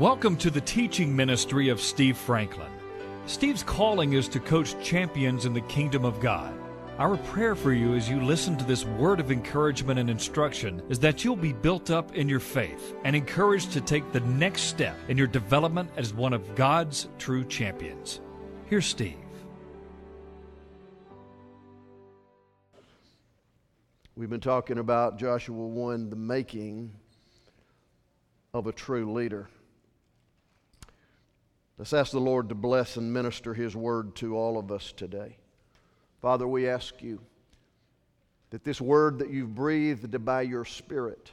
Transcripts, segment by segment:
Welcome to the teaching ministry of Steve Franklin. Steve's calling is to coach champions in the kingdom of God. Our prayer for you as you listen to this word of encouragement and instruction is that you'll be built up in your faith and encouraged to take the next step in your development as one of God's true champions. Here's Steve. We've been talking about Joshua 1, the making of a true leader. Let's ask the Lord to bless and minister His word to all of us today. Father, we ask you that this word that you've breathed by your Spirit,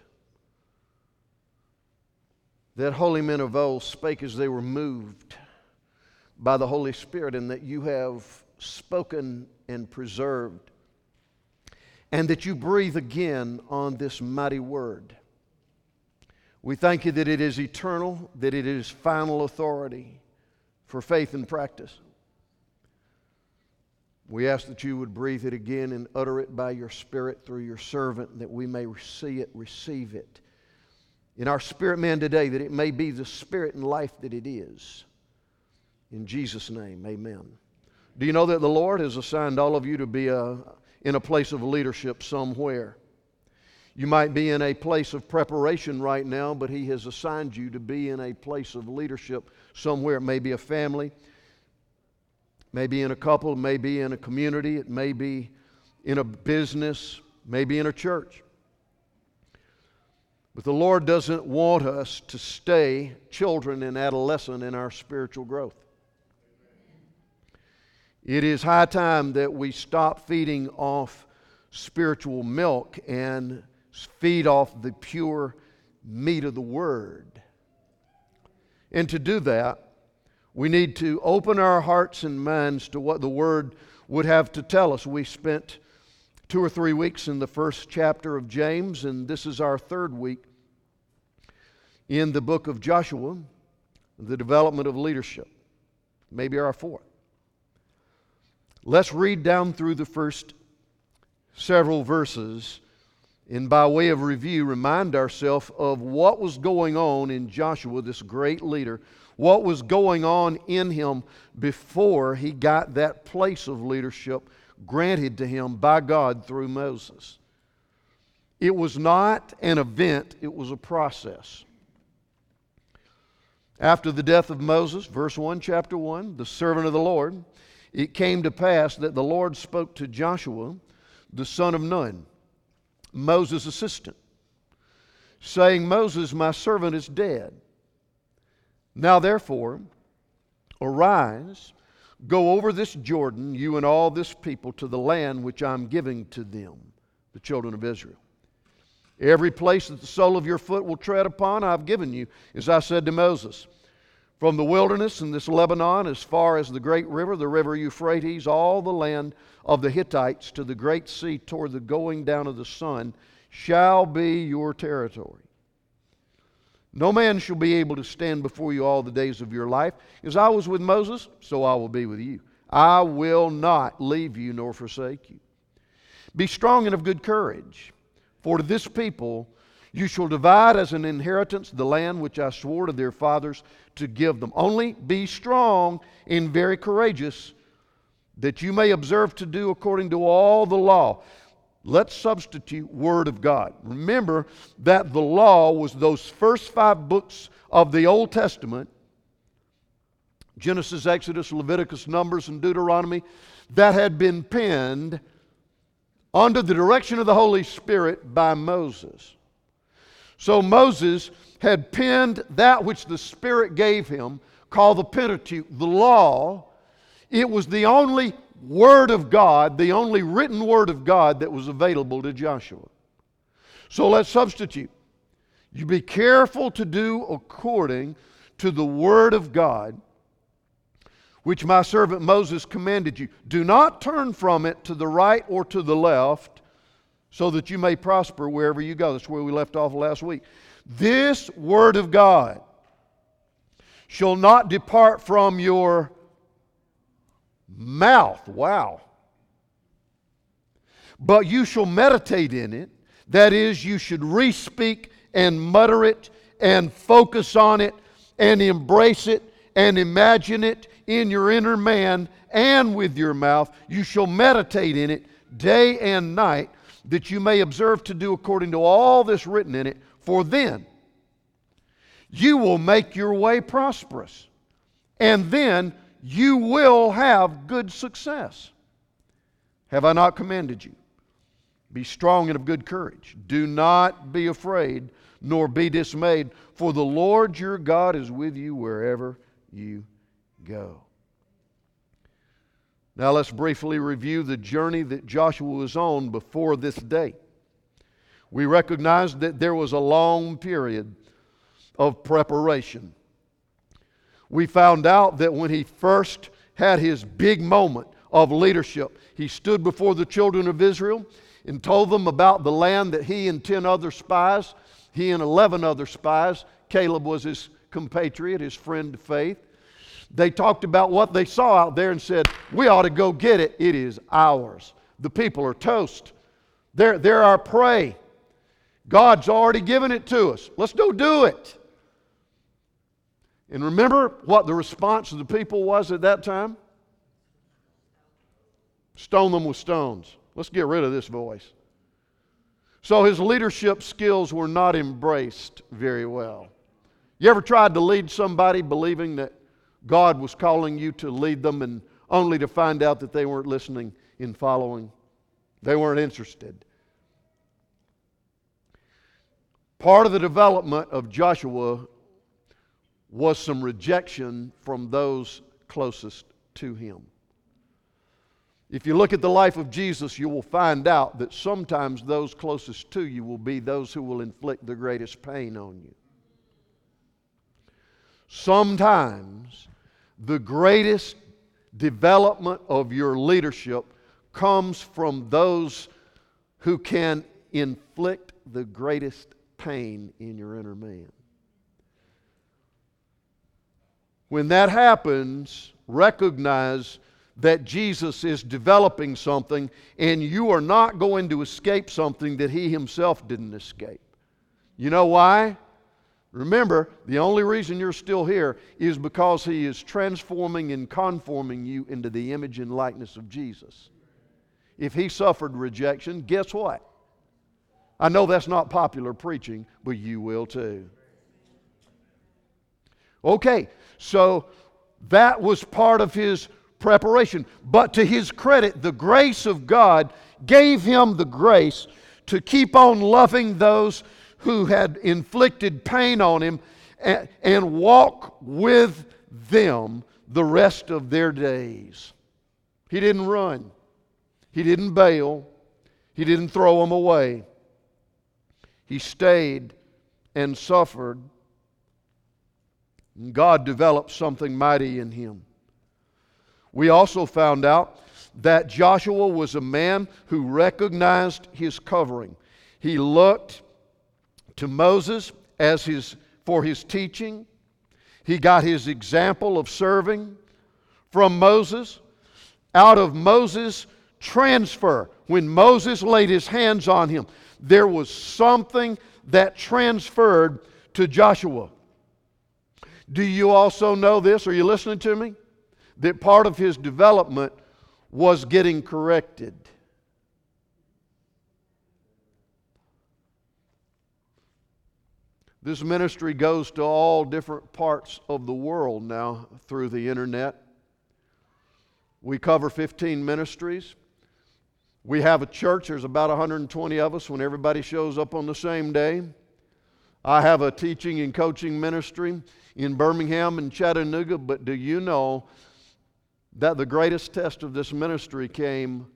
that holy men of old spake as they were moved by the Holy Spirit, and that you have spoken and preserved, and that you breathe again on this mighty word. We thank you that it is eternal, that it is final authority for faith and practice. We ask that you would breathe it again and utter it by your Spirit through your servant, that we may see it, receive it in our spirit man today, that it may be the spirit and life that it is. In Jesus' name, amen. Do you know that the Lord has assigned all of you to be a, in a place of leadership somewhere? You might be in a place of preparation right now, but He has assigned you to be in a place of leadership somewhere. It may be a family, maybe in a couple, maybe in a community, it may be in a business, maybe in a church. But the Lord doesn't want us to stay children and adolescent in our spiritual growth. It is high time that we stop feeding off spiritual milk and feed off the pure meat of the Word. And to do that, we need to open our hearts and minds to what the Word would have to tell us. We spent two or three weeks in the first chapter of James, and this is our third week in the book of Joshua, the development of leadership. Maybe our fourth. Let's read down through the first several verses and by way of review, remind ourselves of what was going on in Joshua, this great leader, what was going on in him before he got that place of leadership granted to him by God through Moses. It was not an event, it was a process. After the death of Moses, verse 1, chapter 1, the servant of the Lord, it came to pass that the Lord spoke to Joshua, the son of Nun Moses' assistant, saying, Moses, my servant, is dead. Now therefore, arise, go over this Jordan, you and all this people, to the land which I'm giving to them, the children of Israel. Every place that the sole of your foot will tread upon, I've given you, as I said to Moses. From the wilderness and this Lebanon, as far as the great river, the river Euphrates, all the land of the Hittites to the great sea toward the going down of the sun shall be your territory. No man shall be able to stand before you all the days of your life. As I was with Moses, so I will be with you. I will not leave you nor forsake you. Be strong and of good courage, for to this people you shall divide as an inheritance the land which I swore to their fathers to give them. Only be strong and very courageous that you may observe to do according to all the law. Let's substitute Word of God. Remember that the law was those first five books of the Old Testament Genesis, Exodus, Leviticus, Numbers, and Deuteronomy that had been penned under the direction of the Holy Spirit by Moses. So Moses had penned that which the Spirit gave him, called the Pentateuch, the law, it was the only Word of God, the only written Word of God that was available to Joshua. So let's substitute. You be careful to do according to the Word of God, which my servant Moses commanded you. Do not turn from it to the right or to the left, so that you may prosper wherever you go. That's where we left off last week. This Word of God shall not depart from your mouth. Wow. But you shall meditate in it. That is, you should re speak and mutter it and focus on it and embrace it and imagine it in your inner man and with your mouth. You shall meditate in it day and night, that you may observe to do according to all this written in it. For then you will make your way prosperous, and then you will have good success. Have I not commanded you? Be strong and of good courage. Do not be afraid, nor be dismayed, for the Lord your God is with you wherever you go. Now let's briefly review the journey that Joshua was on before this day. We recognize that there was a long period of preparation. We found out that when he first had his big moment of leadership, he stood before the children of Israel and told them about the land that he and 10 other spies, he and 11 other spies, Caleb was his compatriot, his friend to faith. They talked about what they saw out there and said, We ought to go get it. It is ours. The people are toast. They're, they're our prey. God's already given it to us. Let's go do it. And remember what the response of the people was at that time? Stone them with stones. Let's get rid of this voice. So his leadership skills were not embraced very well. You ever tried to lead somebody believing that God was calling you to lead them and only to find out that they weren't listening and following? They weren't interested. Part of the development of Joshua was some rejection from those closest to him. If you look at the life of Jesus, you will find out that sometimes those closest to you will be those who will inflict the greatest pain on you. Sometimes the greatest development of your leadership comes from those who can inflict the greatest pain in your inner man. When that happens, recognize that Jesus is developing something and you are not going to escape something that he himself didn't escape. You know why? Remember, the only reason you're still here is because he is transforming and conforming you into the image and likeness of Jesus. If he suffered rejection, guess what? I know that's not popular preaching, but you will too. Okay, so that was part of his preparation. But to his credit, the grace of God gave him the grace to keep on loving those who had inflicted pain on him and, and walk with them the rest of their days. He didn't run, he didn't bail, he didn't throw them away. He stayed and suffered. And God developed something mighty in him. We also found out that Joshua was a man who recognized his covering. He looked to Moses as his, for his teaching. He got his example of serving from Moses. Out of Moses' transfer, when Moses laid his hands on him, there was something that transferred to Joshua. Do you also know this? Are you listening to me? that part of his development was getting corrected. This ministry goes to all different parts of the world now through the internet. We cover 15 ministries. We have a church, there's about 120 of us when everybody shows up on the same day. I have a teaching and coaching ministry in Birmingham and Chattanooga, but do you know that the greatest test of this ministry came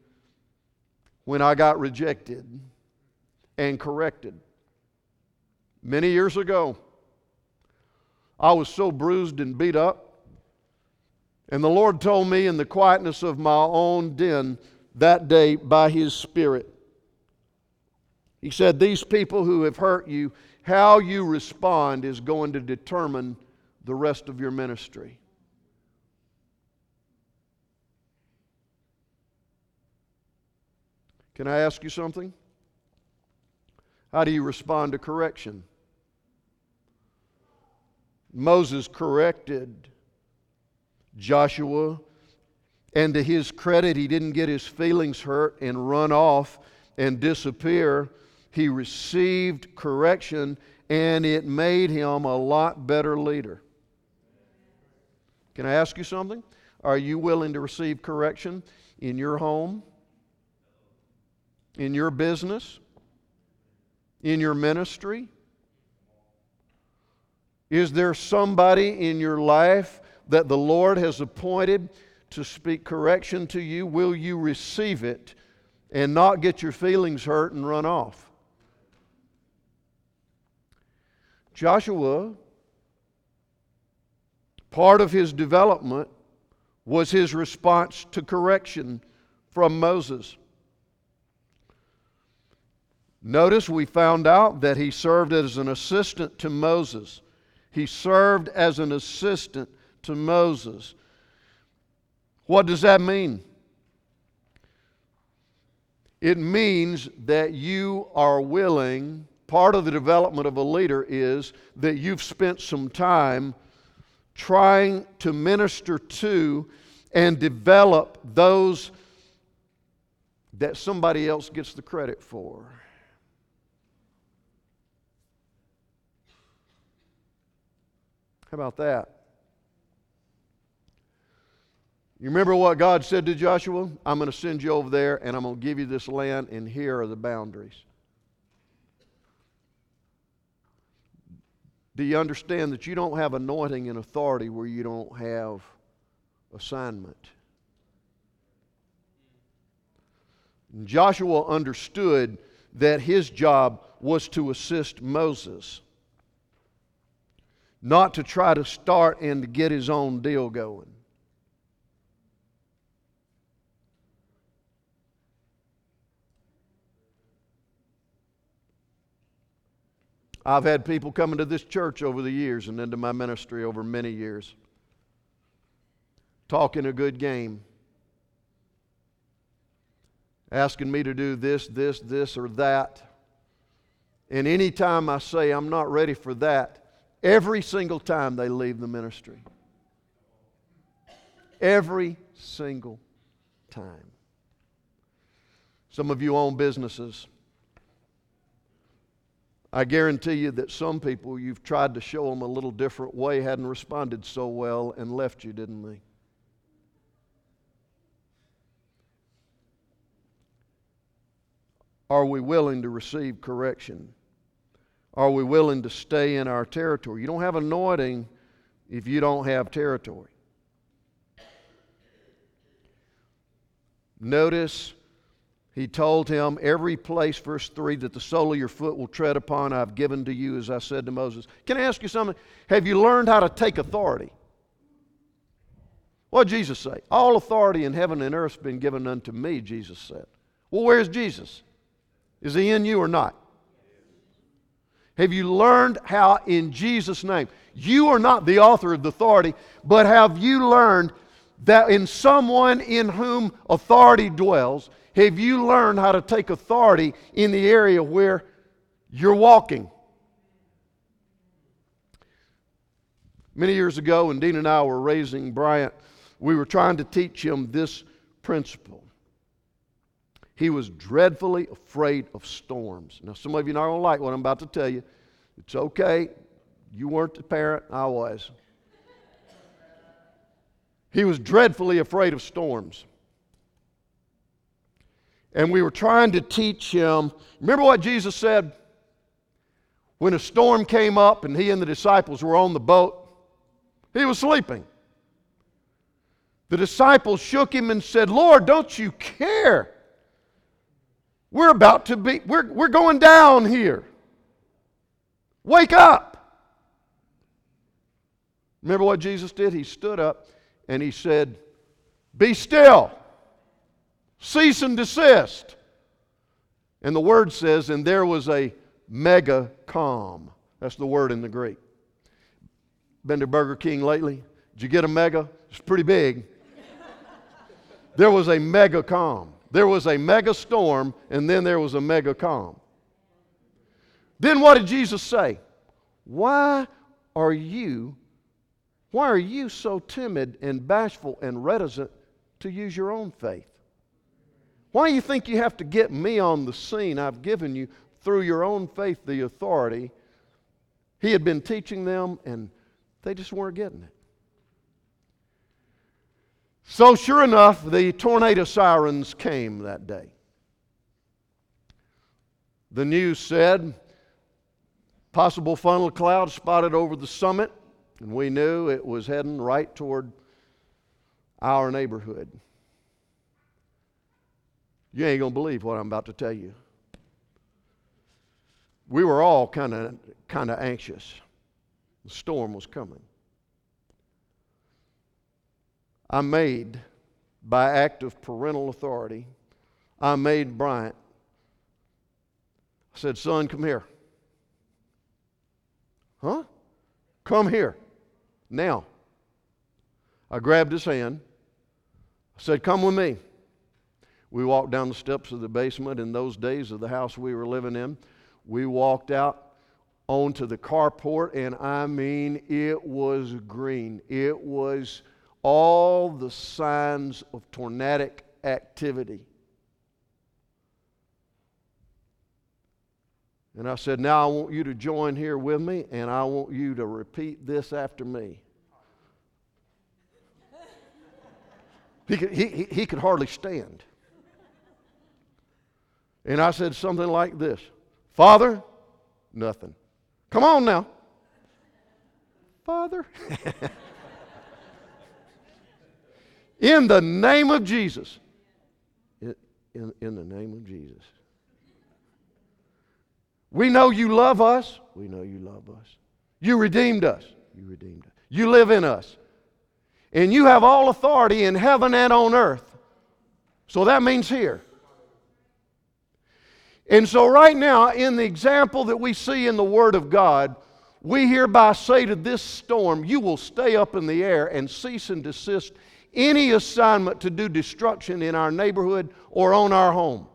when I got rejected and corrected. Many years ago, I was so bruised and beat up, and the Lord told me in the quietness of my own den that day by His Spirit. He said, These people who have hurt you, how you respond is going to determine the rest of your ministry. Can I ask you something? How do you respond to correction? Moses corrected Joshua, and to his credit, he didn't get his feelings hurt and run off and disappear. He received correction, and it made him a lot better leader. Can I ask you something? Are you willing to receive correction in your home, in your business, in your ministry? Is there somebody in your life that the Lord has appointed to speak correction to you? Will you receive it and not get your feelings hurt and run off? Joshua, part of his development was his response to correction from Moses. Notice we found out that he served as an assistant to Moses. He served as an assistant to Moses. What does that mean? It means that you are willing, part of the development of a leader is that you've spent some time trying to minister to and develop those that somebody else gets the credit for. How about that? You remember what God said to Joshua? I'm going to send you over there and I'm going to give you this land, and here are the boundaries. Do you understand that you don't have anointing and authority where you don't have assignment? Joshua understood that his job was to assist Moses, not to try to start and to get his own deal going. I've had people come into this church over the years and into my ministry over many years talking a good game, asking me to do this, this, this, or that. And anytime I say I'm not ready for that, every single time they leave the ministry. Every single time. Some of you own businesses. I guarantee you that some people you've tried to show them a little different way hadn't responded so well and left you, didn't they? Are we willing to receive correction? Are we willing to stay in our territory? You don't have anointing if you don't have territory. Notice he told him, Every place, verse 3, that the sole of your foot will tread upon, I've given to you, as I said to Moses. Can I ask you something? Have you learned how to take authority? What did Jesus say? All authority in heaven and earth has been given unto me, Jesus said. Well, where's Jesus? Is he in you or not? Have you learned how, in Jesus' name, you are not the author of the authority, but have you learned that in someone in whom authority dwells, have you learned how to take authority in the area where you're walking? Many years ago, when Dean and I were raising Bryant, we were trying to teach him this principle. He was dreadfully afraid of storms. Now, some of you are not going to like what I'm about to tell you. It's okay. You weren't the parent, I was. He was dreadfully afraid of storms and we were trying to teach him. Remember what Jesus said? When a storm came up and he and the disciples were on the boat, he was sleeping. The disciples shook him and said, Lord, don't you care? We're about to be, we're, we're going down here. Wake up. Remember what Jesus did? He stood up and he said, Be still. Cease and desist. And the word says, and there was a mega calm. That's the word in the Greek. Been to Burger King lately? Did you get a mega? It's pretty big. there was a mega calm. There was a mega storm, and then there was a mega calm. Then what did Jesus say? Why are you Why are you so timid and bashful and reticent to use your own faith? Why do you think you have to get me on the scene? I've given you, through your own faith, the authority. He had been teaching them, and they just weren't getting it. So, sure enough, the tornado sirens came that day. The news said possible funnel cloud spotted over the summit, and we knew it was heading right toward our neighborhood. You ain't going to believe what I'm about to tell you. We were all kind of kind of anxious. The storm was coming. I made, by act of parental authority, I made Bryant. I said, Son, come here. Huh? Come here. Now. I grabbed his hand. I said, Come with me. We walked down the steps of the basement in those days of the house we were living in. We walked out onto the carport, and I mean, it was green. It was all the signs of tornadic activity. And I said, Now I want you to join here with me, and I want you to repeat this after me. He could, he, he could hardly stand. And I said something like this Father, nothing. Come on now. Father. In the name of Jesus. In, in, in, the name of Jesus. We know you love us. We know you love us. You redeemed us. You redeemed us. You live in us. And you have all authority in heaven and on earth. So that means here. And so, right now, in the example that we see in the Word of God, we hereby say to this storm, You will stay up in the air and cease and desist any assignment to do destruction in our neighborhood or on our home.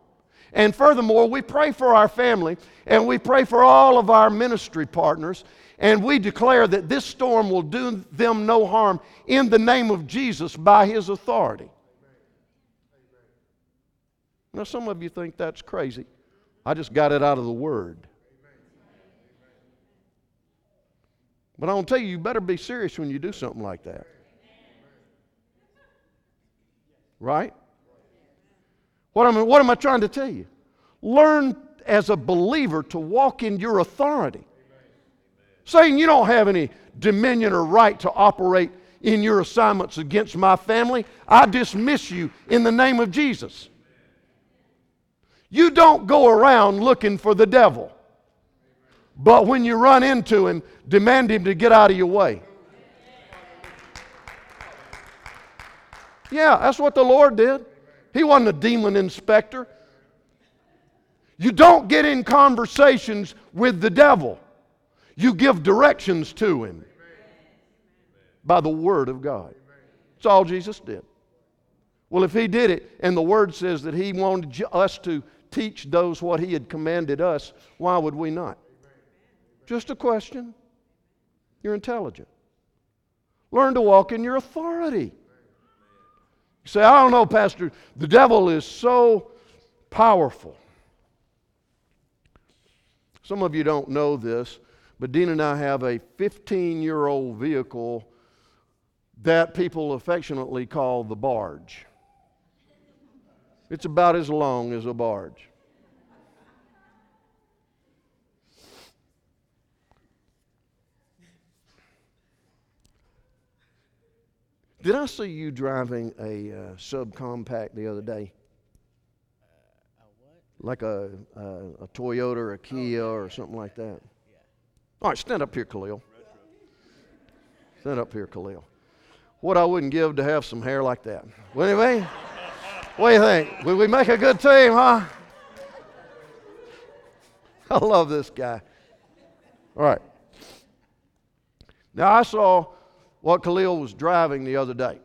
And furthermore, we pray for our family and we pray for all of our ministry partners, and we declare that this storm will do them no harm in the name of Jesus by His authority. Now, some of you think that's crazy. I just got it out of the Word. But I want to tell you, you better be serious when you do something like that. Right? What am, I, what am I trying to tell you? Learn as a believer to walk in your authority. Saying you don't have any dominion or right to operate in your assignments against my family, I dismiss you in the name of Jesus. You don't go around looking for the devil. But when you run into him, demand him to get out of your way. Yeah, that's what the Lord did. He wasn't a demon inspector. You don't get in conversations with the devil, you give directions to him by the Word of God. That's all Jesus did. Well, if he did it, and the Word says that he wanted us to teach those what he had commanded us, why would we not? Just a question. You're intelligent. Learn to walk in your authority. Say, I don't know, Pastor, the devil is so powerful. Some of you don't know this, but Dean and I have a 15 year old vehicle that people affectionately call the barge. It's about as long as a barge. Did I see you driving a uh, subcompact the other day? Uh, like a, a, a, Toyota or a Kia oh, yeah, or something like that? Yeah. All right, stand up here, Khalil. Stand up here, Khalil. What I wouldn't give to have some hair like that. Well, anyway. What do you think? Would we make a good team, huh? I love this guy. All right. Now, I saw what Khalil was driving the other day.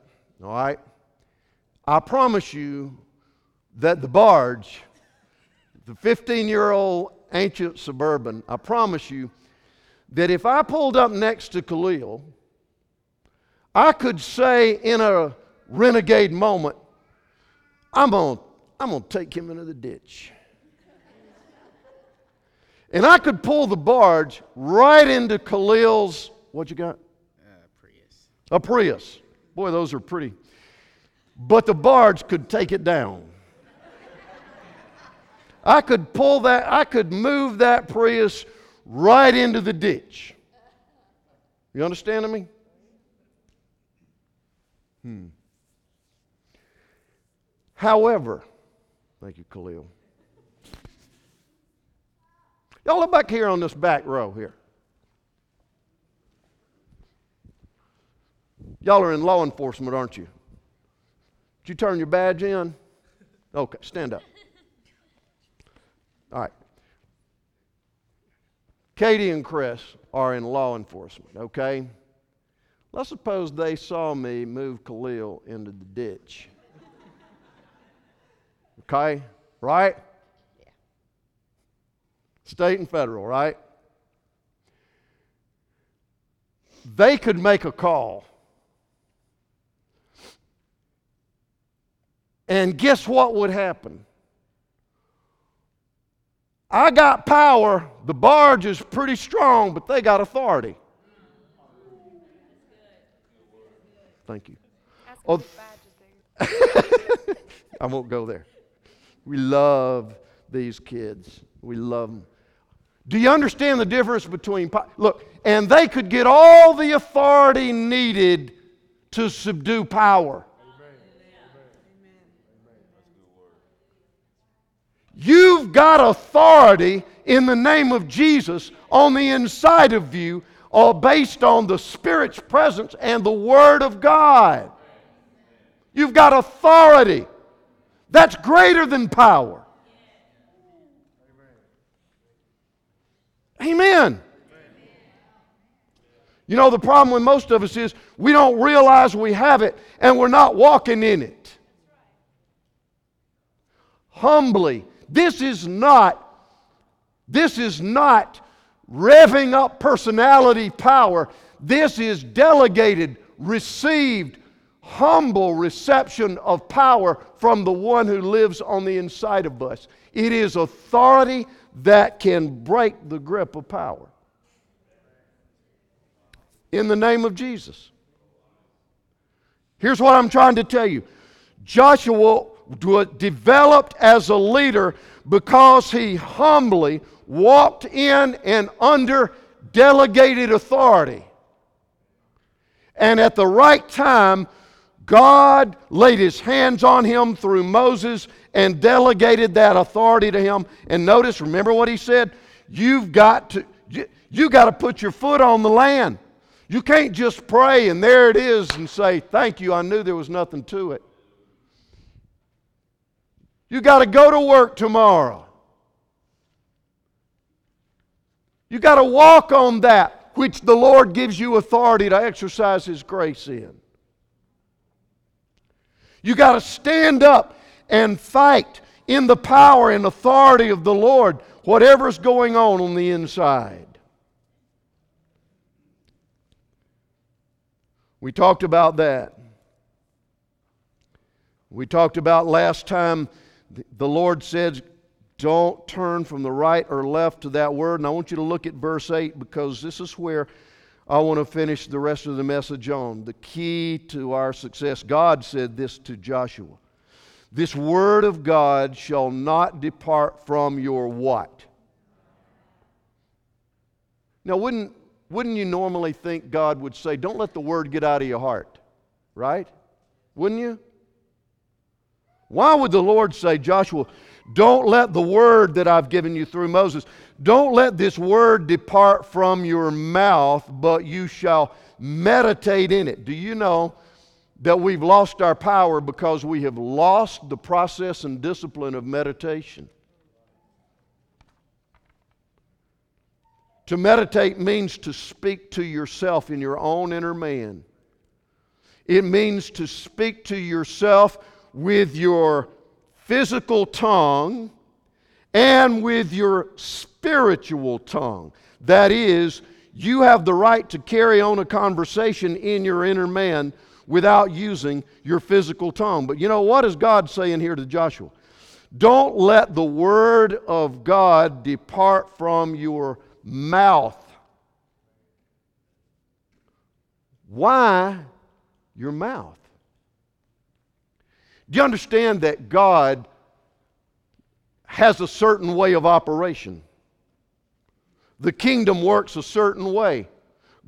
All right. I promise you that the barge, the 15 year old ancient suburban, I promise you that if I pulled up next to Khalil, I could say in a renegade moment, I'm going to I'm going to take him into the ditch. And I could pull the barge right into Khalil's, what you got? A Prius. Boy, those are pretty. But the barge could take it down. I could pull that, I could move that Prius right into the ditch. You understanding me? Hmm. However, thank you, Khalil. Y'all look back here on this back row here. Y'all are in law enforcement, aren't you? Did you turn your badge in? Okay, stand up. All right. Katie and Chris are in law enforcement, okay? Let's suppose they saw me move Khalil into the ditch. Okay? Right? State and federal, right? They could make a call. And guess what would happen? I got power. The barge is pretty strong, but they got authority. Thank you. Oh, him if badge is bigger. I won't go there. We love these kids. We love them. Do you understand the difference between look? And they could get all the authority needed to subdue power. You've got authority in the name of Jesus on the inside of you, all based on the Spirit's presence and the Word of God. You've got authority. That's greater than power. Amen. You know, the problem with most of us is we don't realize we have it and we're not walking in it. Humbly. This is not this is not revving up personality power. This is delegated, received, humble reception of power from the one who lives on the inside of us. It is authority that can break the grip of power. In the name of Jesus. Here's what I'm trying to tell you Joshua developed as a leader because he humbly walked in and under delegated authority. And at the right time, God laid his hands on him through Moses and delegated that authority to him. And notice, remember what he said? You've got to you, you got to put your foot on the land. You can't just pray and there it is and say, "Thank you, I knew there was nothing to it." You got to go to work tomorrow. You got to walk on that which the Lord gives you authority to exercise His grace in. You got to stand up and fight in the power and authority of the Lord, whatever's going on on the inside. We talked about that. We talked about last time the Lord said, Don't turn from the right or left to that word. And I want you to look at verse 8 because this is where I want to finish the rest of the message on. The key to our success. God said this to Joshua This word of God shall not depart from your what? Now, wouldn't, wouldn't you normally think God would say, Don't let the word get out of your heart? Right? Wouldn't you? Why would the Lord say, Joshua, don't let the word that I've given you through Moses, don't let this word depart from your mouth, but you shall meditate in it? Do you know that we've lost our power because we have lost the process and discipline of meditation? To meditate means to speak to yourself in your own inner man. It means to speak to yourself with your physical tongue and with your spiritual tongue. That is, you have the right to carry on a conversation in your inner man without using your physical tongue. But you know, what is God saying here to Joshua? Don't let the word of God depart from your mouth. Why your mouth? Do you understand that God has a certain way of operation? The kingdom works a certain way.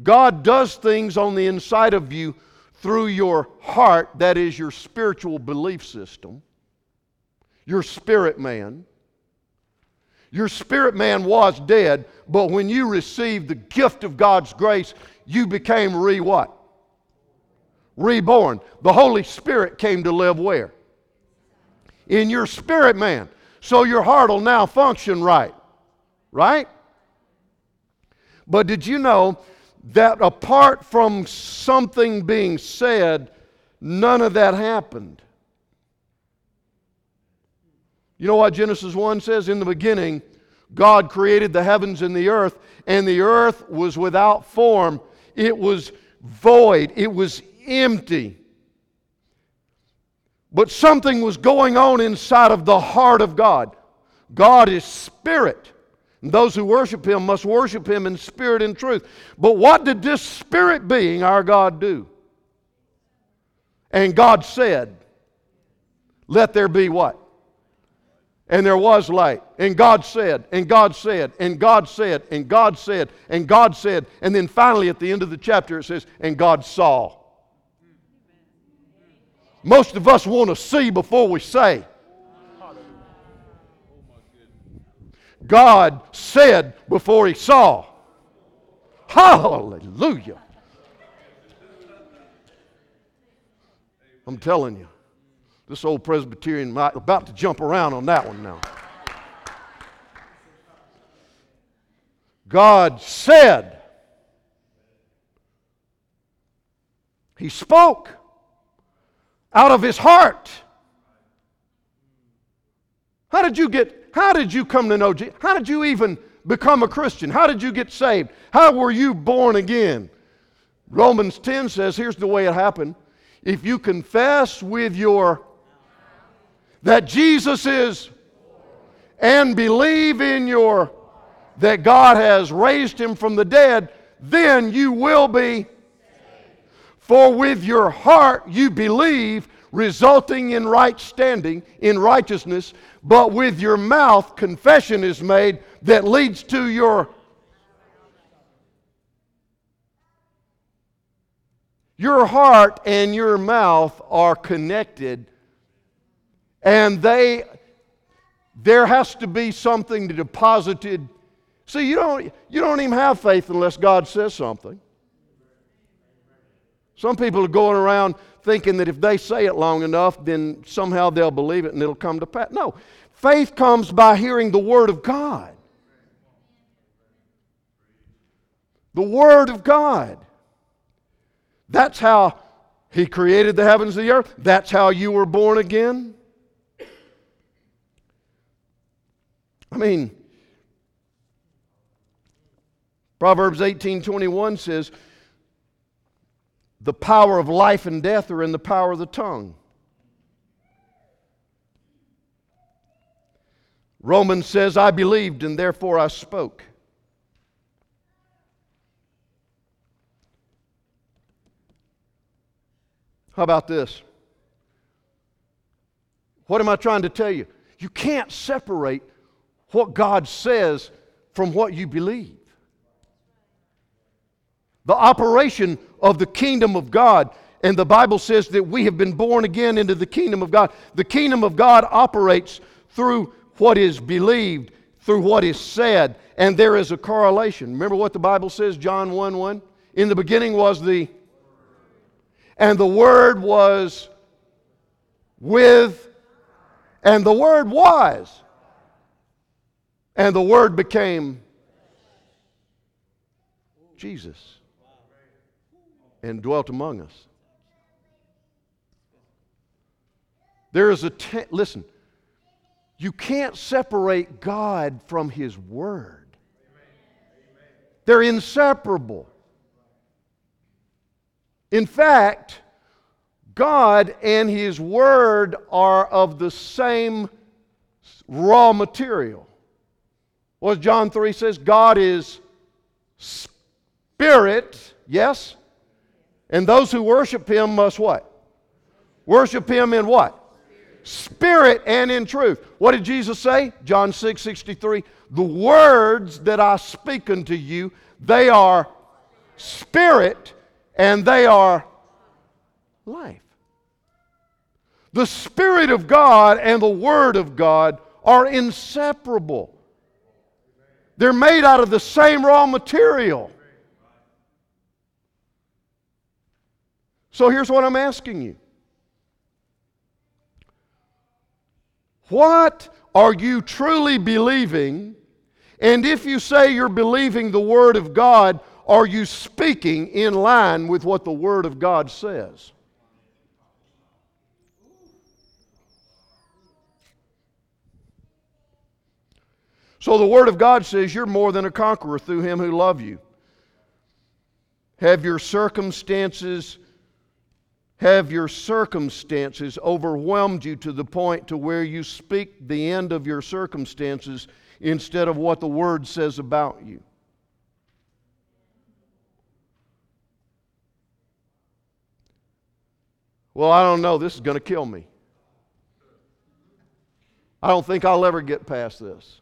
God does things on the inside of you through your heart, that is your spiritual belief system, your spirit man. Your spirit man was dead, but when you received the gift of God's grace, you became re what? Reborn. The Holy Spirit came to live where? In your spirit man. So your heart will now function right. Right? But did you know that apart from something being said, none of that happened? You know what Genesis 1 says? In the beginning, God created the heavens and the earth, and the earth was without form. It was void. It was empty. But something was going on inside of the heart of God. God is spirit. And those who worship him must worship him in spirit and truth. But what did this spirit being, our God, do? And God said, Let there be what? And there was light. And God said, and God said, and God said, and God said, and God said. And then finally at the end of the chapter it says, and God saw. Most of us want to see before we say. God said before he saw. Hallelujah. I'm telling you, this old Presbyterian might about to jump around on that one now. God said, He spoke out of His heart. How did you get how did you come to know Jesus? How did you even become a Christian? How did you get saved? How were you born again? Romans 10 says here's the way it happened. If you confess with your that Jesus is and believe in your that God has raised him from the dead, then you will be. For with your heart you believe, resulting in right standing, in righteousness, but with your mouth confession is made that leads to your Your heart and your mouth are connected and they there has to be something deposited. See, you don't you don't even have faith unless God says something. Some people are going around thinking that if they say it long enough, then somehow they'll believe it and it'll come to pass. No, faith comes by hearing the Word of God. The Word of God. That's how He created the heavens and the earth. That's how you were born again. I mean, Proverbs 18 21 says, the power of life and death are in the power of the tongue. Romans says, I believed and therefore I spoke. How about this? What am I trying to tell you? You can't separate what God says from what you believe. The operation of the kingdom of God. And the Bible says that we have been born again into the kingdom of God. The kingdom of God operates through what is believed, through what is said, and there is a correlation. Remember what the Bible says, John 1 1? In the beginning was the, and the Word was with, and the Word was, and the Word became Jesus and dwelt among us. There is a, te- listen, you can't separate God from His Word. They're inseparable. In fact, God and His Word are of the same raw material. What John 3 says, God is spirit, yes? And those who worship Him must what? Worship Him in what? Spirit and in truth. What did Jesus say? John 6 63. The words that I speak unto you, they are spirit and they are life. The Spirit of God and the Word of God are inseparable. They're made out of the same raw material. So here's what I'm asking you What are you truly believing? And if you say you're believing the Word of God, are you speaking in line with what the Word of God says? So the Word of God says you're more than a conqueror through Him who loved you. Have your circumstances have your circumstances overwhelmed you to the point to where you speak the end of your circumstances instead of what the word says about you. Well i don't know. This is going to kill me. I don't think i'll ever get past this.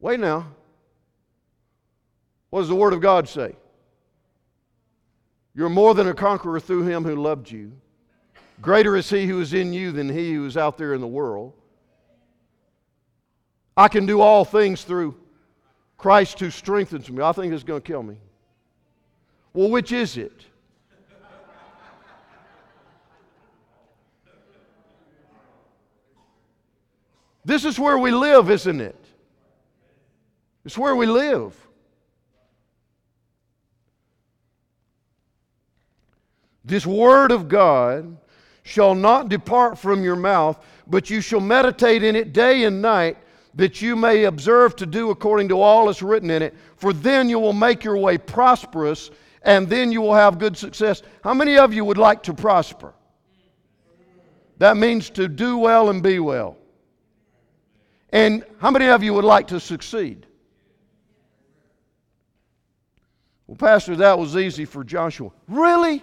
Wait now what does the Word of God say? You're more than a conqueror through Him who loved you. Greater is He who is in you than He who is out there in the world. I can do all things through Christ who strengthens me. I think it's going to kill me. Well, which is it? This is where we live, isn't it? It's where we live. This word of God shall not depart from your mouth, but you shall meditate in it day and night, that you may observe to do according to all that's written in it. For then you will make your way prosperous, and then you will have good success. How many of you would like to prosper? That means to do well and be well. And how many of you would like to succeed? Well, Pastor, that was easy for Joshua. Really?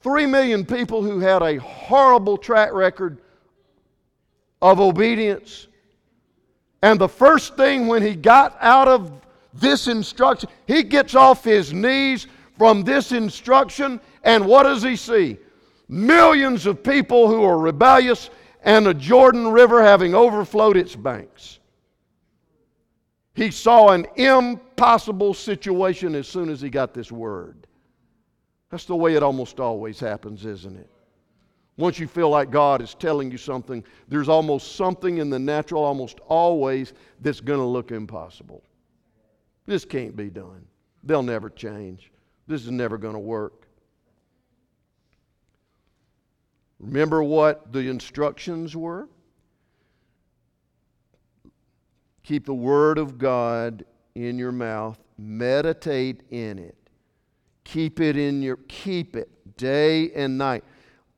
Three million people who had a horrible track record of obedience. And the first thing when he got out of this instruction, he gets off his knees from this instruction, and what does he see? Millions of people who are rebellious and the Jordan River having overflowed its banks. He saw an impossible situation as soon as he got this word. That's the way it almost always happens, isn't it? Once you feel like God is telling you something, there's almost something in the natural, almost always, that's going to look impossible. This can't be done. They'll never change. This is never going to work. Remember what the instructions were? Keep the Word of God in your mouth, meditate in it. Keep it in your, keep it day and night.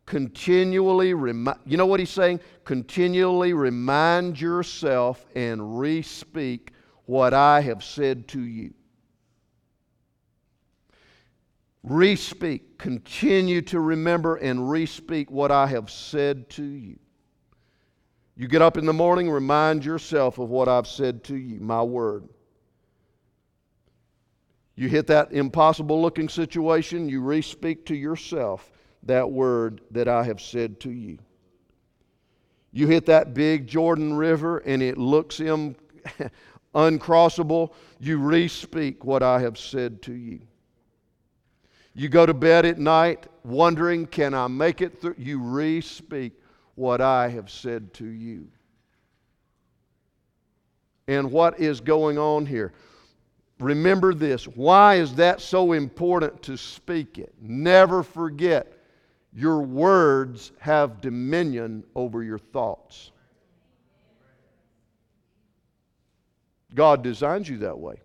Continually remind, you know what he's saying? Continually remind yourself and re speak what I have said to you. Re speak. Continue to remember and re speak what I have said to you. You get up in the morning, remind yourself of what I've said to you, my word. You hit that impossible looking situation, you re speak to yourself that word that I have said to you. You hit that big Jordan River and it looks Im- uncrossable, you re speak what I have said to you. You go to bed at night wondering, can I make it through? You re speak what I have said to you. And what is going on here? Remember this. Why is that so important to speak it? Never forget your words have dominion over your thoughts. God designs you that way.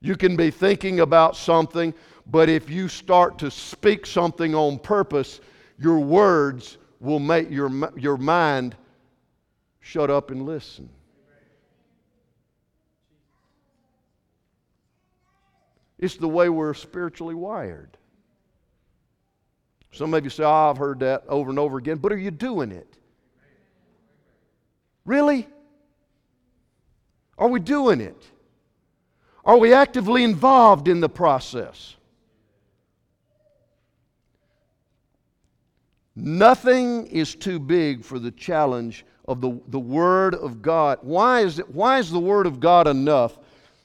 You can be thinking about something, but if you start to speak something on purpose, your words will make your, your mind shut up and listen. It's the way we're spiritually wired. Some of you say, oh, I've heard that over and over again, but are you doing it? Really? Are we doing it? Are we actively involved in the process? Nothing is too big for the challenge of the, the Word of God. Why is, it, why is the Word of God enough?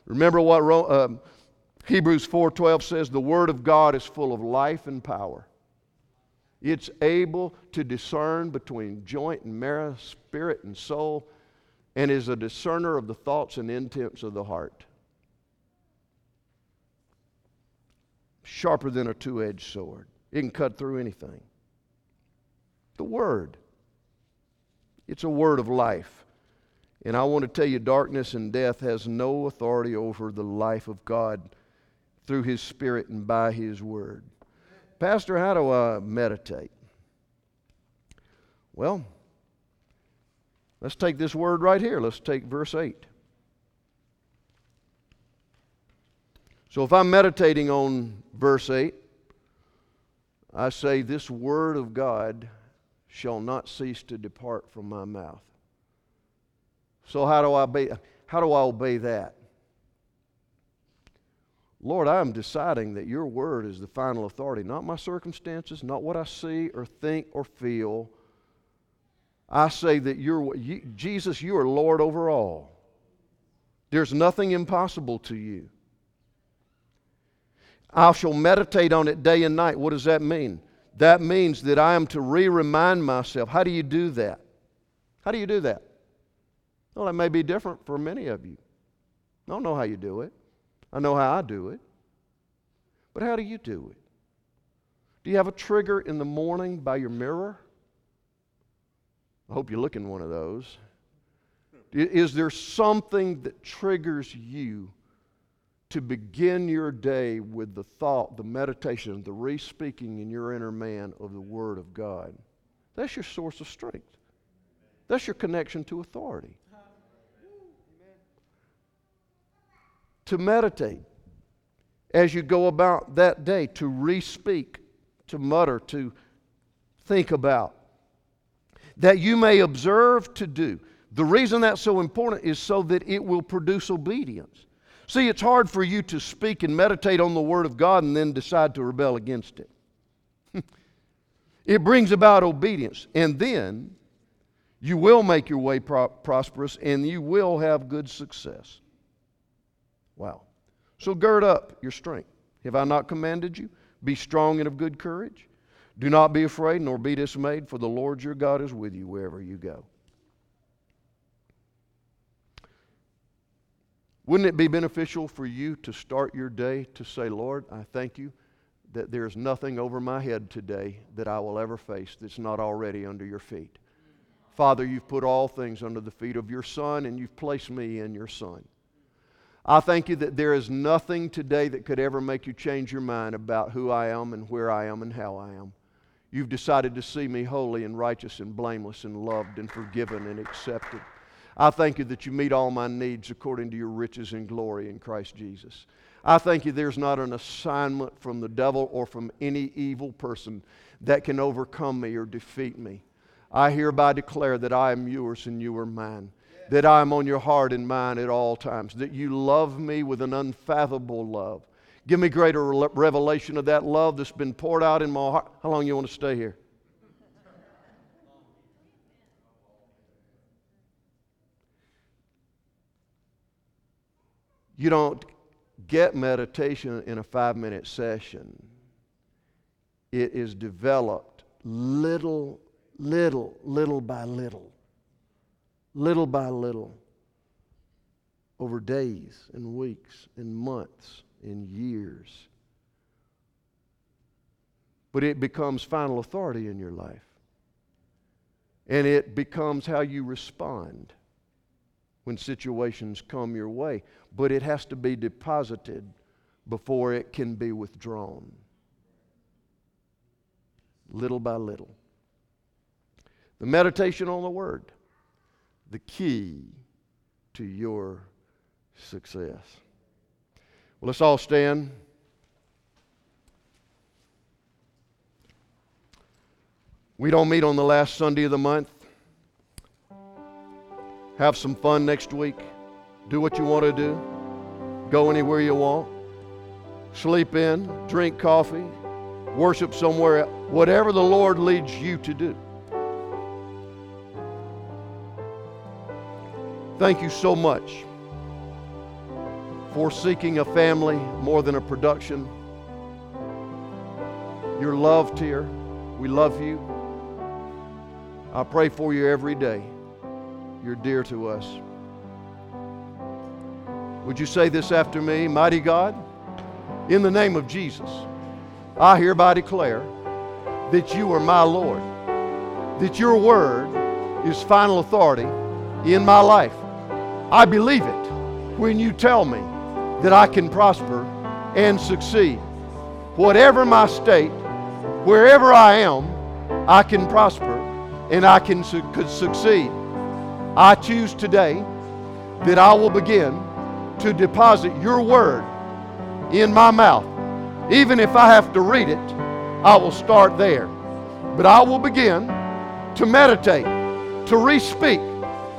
Remember what uh, Hebrews 4:12 says, "The Word of God is full of life and power. It's able to discern between joint and marrow, spirit and soul, and is a discerner of the thoughts and intents of the heart." Sharper than a two-edged sword. It can cut through anything. The Word. It's a word of life. And I want to tell you, darkness and death has no authority over the life of God through His Spirit and by His Word. Pastor, how do I meditate? Well, let's take this word right here. Let's take verse 8. So if I'm meditating on verse 8, I say, This word of God shall not cease to depart from my mouth. So how do I obey, how do I obey that? Lord, I am deciding that your word is the final authority, not my circumstances, not what I see or think or feel. I say that you're, you, Jesus, you are Lord over all. There's nothing impossible to you. I shall meditate on it day and night. What does that mean? That means that I am to re remind myself. How do you do that? How do you do that? Well, that may be different for many of you. I don't know how you do it. I know how I do it. But how do you do it? Do you have a trigger in the morning by your mirror? I hope you look in one of those. Is there something that triggers you to begin your day with the thought, the meditation, the re speaking in your inner man of the Word of God? That's your source of strength. That's your connection to authority. To meditate as you go about that day, to re speak, to mutter, to think about, that you may observe to do. The reason that's so important is so that it will produce obedience. See, it's hard for you to speak and meditate on the Word of God and then decide to rebel against it. it brings about obedience, and then you will make your way pro- prosperous and you will have good success. Wow. So gird up your strength. Have I not commanded you? Be strong and of good courage. Do not be afraid nor be dismayed, for the Lord your God is with you wherever you go. Wouldn't it be beneficial for you to start your day to say, Lord, I thank you that there's nothing over my head today that I will ever face that's not already under your feet? Father, you've put all things under the feet of your Son, and you've placed me in your Son. I thank you that there is nothing today that could ever make you change your mind about who I am and where I am and how I am. You've decided to see me holy and righteous and blameless and loved and forgiven and accepted. I thank you that you meet all my needs according to your riches and glory in Christ Jesus. I thank you there's not an assignment from the devil or from any evil person that can overcome me or defeat me. I hereby declare that I am yours and you are mine that I'm on your heart and mind at all times, that you love me with an unfathomable love. Give me greater revelation of that love that's been poured out in my heart. How long you want to stay here? You don't get meditation in a five minute session. It is developed little, little, little by little little by little, over days and weeks and months and years. But it becomes final authority in your life. And it becomes how you respond when situations come your way. But it has to be deposited before it can be withdrawn. Little by little. The meditation on the Word, the key to your success. Well, let's all stand. We don't meet on the last Sunday of the month. Have some fun next week. Do what you want to do. Go anywhere you want. Sleep in, drink coffee, worship somewhere else. Whatever the Lord leads you to do. Thank you so much for seeking a family more than a production. You're loved here. We love you. I pray for you every day. You're dear to us. Would you say this after me? Mighty God, in the name of Jesus, I hereby declare that you are my Lord, that your word is final authority in my life. I believe it when you tell me that I can prosper and succeed. Whatever my state, wherever I am, I can prosper and I can su- succeed. I choose today that I will begin to deposit your word in my mouth. Even if I have to read it, I will start there. But I will begin to meditate, to re-speak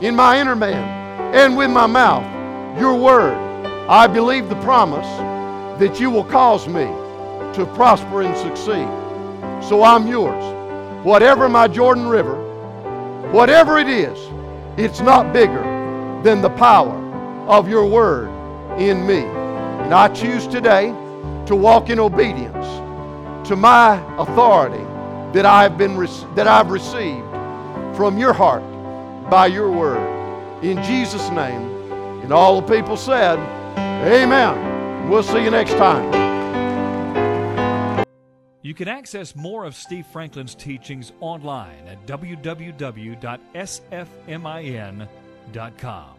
in my inner man and with my mouth your word. I believe the promise that you will cause me to prosper and succeed. So I'm yours. Whatever my Jordan River, whatever it is, it's not bigger than the power of your word in me. And I choose today to walk in obedience to my authority that I've been that I've received from your heart by your word. In Jesus' name. And all the people said, Amen. We'll see you next time. You can access more of Steve Franklin's teachings online at www.sfmin.com.